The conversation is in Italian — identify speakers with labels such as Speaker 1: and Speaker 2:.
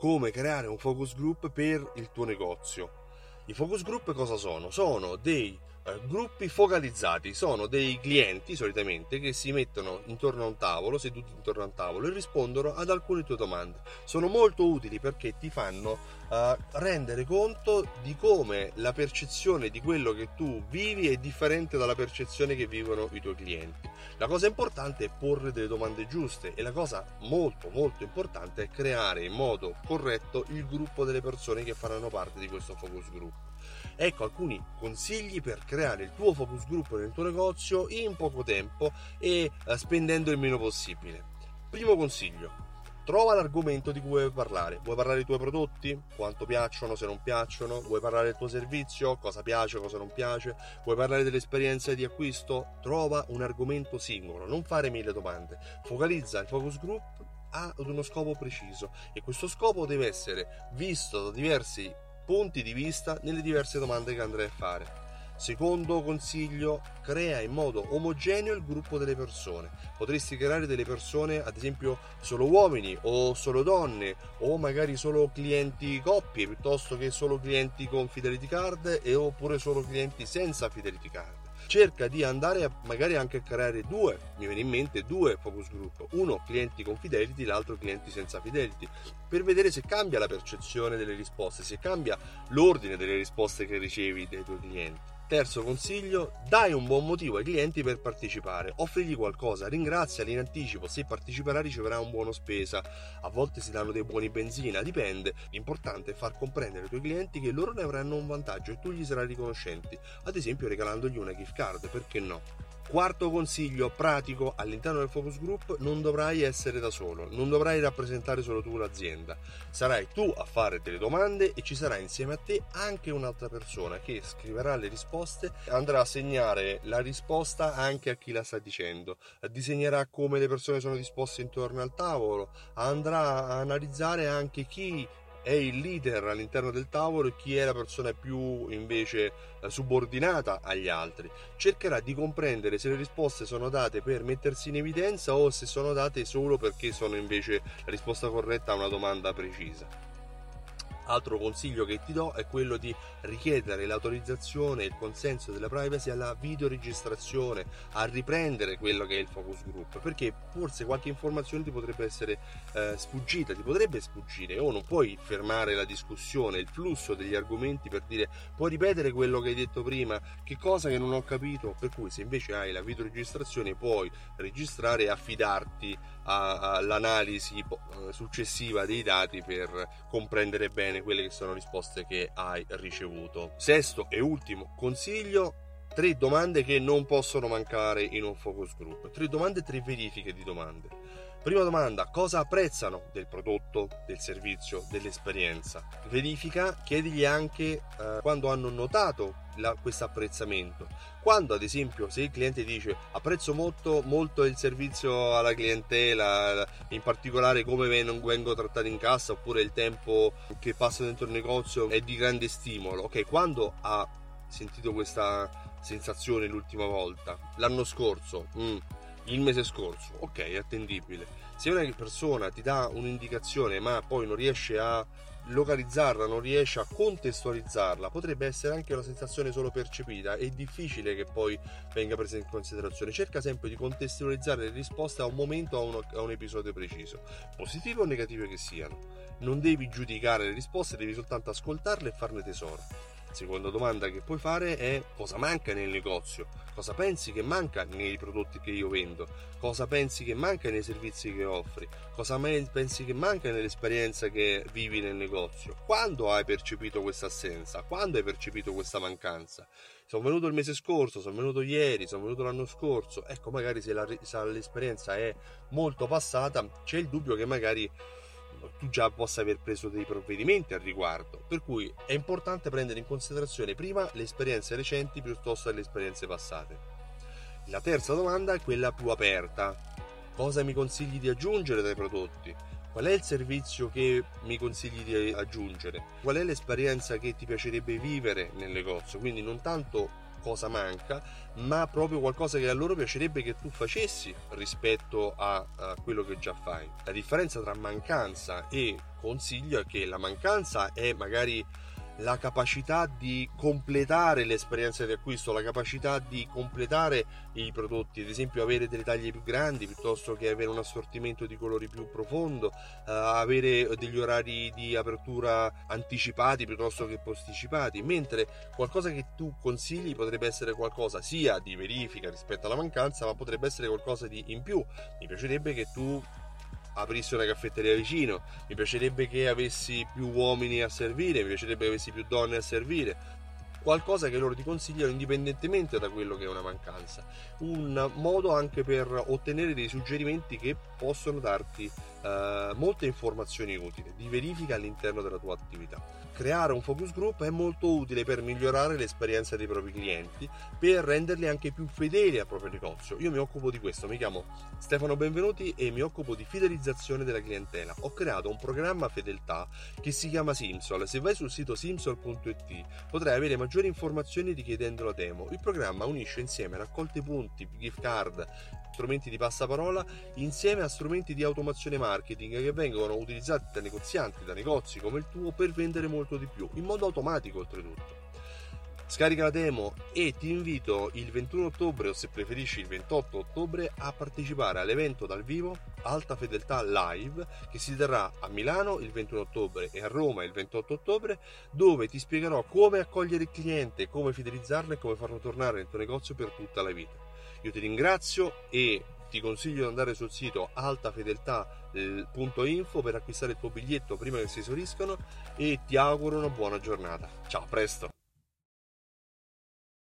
Speaker 1: come creare un focus group per il tuo negozio. I focus group cosa sono? Sono dei gruppi focalizzati sono dei clienti solitamente che si mettono intorno a un tavolo, seduti intorno a un tavolo e rispondono ad alcune tue domande. Sono molto utili perché ti fanno uh, rendere conto di come la percezione di quello che tu vivi è differente dalla percezione che vivono i tuoi clienti. La cosa importante è porre delle domande giuste e la cosa molto molto importante è creare in modo corretto il gruppo delle persone che faranno parte di questo focus group. Ecco alcuni consigli per creare il tuo focus group nel tuo negozio in poco tempo e eh, spendendo il meno possibile. Primo consiglio, trova l'argomento di cui vuoi parlare. Vuoi parlare dei tuoi prodotti? Quanto piacciono, se non piacciono? Vuoi parlare del tuo servizio? Cosa piace, cosa non piace? Vuoi parlare dell'esperienza di acquisto? Trova un argomento singolo, non fare mille domande. Focalizza il focus group ad uno scopo preciso e questo scopo deve essere visto da diversi punti di vista nelle diverse domande che andrai a fare. Secondo consiglio, crea in modo omogeneo il gruppo delle persone. Potresti creare delle persone, ad esempio, solo uomini o solo donne o magari solo clienti coppie piuttosto che solo clienti con fidelity card e oppure solo clienti senza fidelity card cerca di andare a, magari anche a creare due, mi viene in mente due focus group, uno clienti con fidelity, l'altro clienti senza fidelity, per vedere se cambia la percezione delle risposte, se cambia l'ordine delle risposte che ricevi dai tuoi clienti. Terzo consiglio, dai un buon motivo ai clienti per partecipare, offrigli qualcosa, ringraziali in anticipo, se parteciperà riceverà un buono spesa, a volte si danno dei buoni benzina, dipende, l'importante è far comprendere ai tuoi clienti che loro ne avranno un vantaggio e tu gli sarai riconoscenti, ad esempio regalandogli una gift card, perché no? Quarto consiglio pratico all'interno del focus group, non dovrai essere da solo, non dovrai rappresentare solo tu l'azienda, sarai tu a fare delle domande e ci sarà insieme a te anche un'altra persona che scriverà le risposte, andrà a segnare la risposta anche a chi la sta dicendo, disegnerà come le persone sono disposte intorno al tavolo, andrà a analizzare anche chi è il leader all'interno del tavolo e chi è la persona più invece eh, subordinata agli altri. Cercherà di comprendere se le risposte sono date per mettersi in evidenza o se sono date solo perché sono invece la risposta corretta a una domanda precisa. Altro consiglio che ti do è quello di richiedere l'autorizzazione e il consenso della privacy alla videoregistrazione, a riprendere quello che è il focus group, perché forse qualche informazione ti potrebbe essere eh, sfuggita, ti potrebbe sfuggire. O non puoi fermare la discussione, il flusso degli argomenti per dire puoi ripetere quello che hai detto prima, che cosa che non ho capito, per cui se invece hai la videoregistrazione puoi registrare e affidarti all'analisi eh, successiva dei dati per comprendere bene quelle che sono risposte che hai ricevuto. Sesto e ultimo consiglio, tre domande che non possono mancare in un focus group. Tre domande, tre verifiche di domande. Prima domanda, cosa apprezzano del prodotto, del servizio, dell'esperienza? Verifica, chiedigli anche eh, quando hanno notato questo apprezzamento. Quando ad esempio se il cliente dice apprezzo molto, molto il servizio alla clientela, in particolare come vengo, trattato in cassa oppure il tempo che passa dentro il negozio è di grande stimolo, ok? Quando ha sentito questa sensazione l'ultima volta? L'anno scorso? Mm il mese scorso, ok, è attendibile. Se una persona ti dà un'indicazione ma poi non riesce a localizzarla, non riesce a contestualizzarla, potrebbe essere anche una sensazione solo percepita, è difficile che poi venga presa in considerazione. Cerca sempre di contestualizzare le risposte a un momento, a, uno, a un episodio preciso, positive o negative che siano. Non devi giudicare le risposte, devi soltanto ascoltarle e farne tesoro. Seconda domanda che puoi fare è cosa manca nel negozio? Cosa pensi che manca nei prodotti che io vendo? Cosa pensi che manca nei servizi che offri? Cosa pensi che manca nell'esperienza che vivi nel negozio? Quando hai percepito questa assenza? Quando hai percepito questa mancanza? Sono venuto il mese scorso, sono venuto ieri, sono venuto l'anno scorso. Ecco, magari se, la, se l'esperienza è molto passata, c'è il dubbio che magari tu già possa aver preso dei provvedimenti al riguardo. Per cui è importante prendere in considerazione prima le esperienze recenti piuttosto che le esperienze passate. La terza domanda è quella più aperta. Cosa mi consigli di aggiungere dai prodotti? Qual è il servizio che mi consigli di aggiungere? Qual è l'esperienza che ti piacerebbe vivere nel negozio? Quindi non tanto cosa manca, ma proprio qualcosa che a loro piacerebbe che tu facessi rispetto a, a quello che già fai. La differenza tra mancanza e consiglio è che la mancanza è magari la capacità di completare l'esperienza di acquisto, la capacità di completare i prodotti, ad esempio avere delle taglie più grandi piuttosto che avere un assortimento di colori più profondo, uh, avere degli orari di apertura anticipati piuttosto che posticipati, mentre qualcosa che tu consigli potrebbe essere qualcosa sia di verifica rispetto alla mancanza, ma potrebbe essere qualcosa di in più. Mi piacerebbe che tu aprissi una caffetteria vicino, mi piacerebbe che avessi più uomini a servire, mi piacerebbe che avessi più donne a servire, qualcosa che loro ti consigliano indipendentemente da quello che è una mancanza, un modo anche per ottenere dei suggerimenti che possono darti eh, molte informazioni utili. Di verifica all'interno della tua attività creare un focus group è molto utile per migliorare l'esperienza dei propri clienti, per renderli anche più fedeli al proprio negozio. Io mi occupo di questo, mi chiamo Stefano Benvenuti e mi occupo di fidelizzazione della clientela. Ho creato un programma fedeltà che si chiama Simsol. Se vai sul sito simsol.it potrai avere maggiori informazioni richiedendo la demo. Il programma unisce insieme raccolte punti, gift card, strumenti di passaparola insieme a strumenti di automazione marketing che vengono utilizzati da negozianti, da negozi come il tuo per vendere molto di più, in modo automatico oltretutto. Scarica la demo e ti invito il 21 ottobre o se preferisci il 28 ottobre a partecipare all'evento dal vivo Alta Fedeltà Live che si terrà a Milano il 21 ottobre e a Roma il 28 ottobre dove ti spiegherò come accogliere il cliente, come fidelizzarlo e come farlo tornare nel tuo negozio per tutta la vita. Io ti ringrazio e ti consiglio di andare sul sito altafedeltà.info per acquistare il tuo biglietto prima che si esauriscano e ti auguro una buona giornata. Ciao, a presto!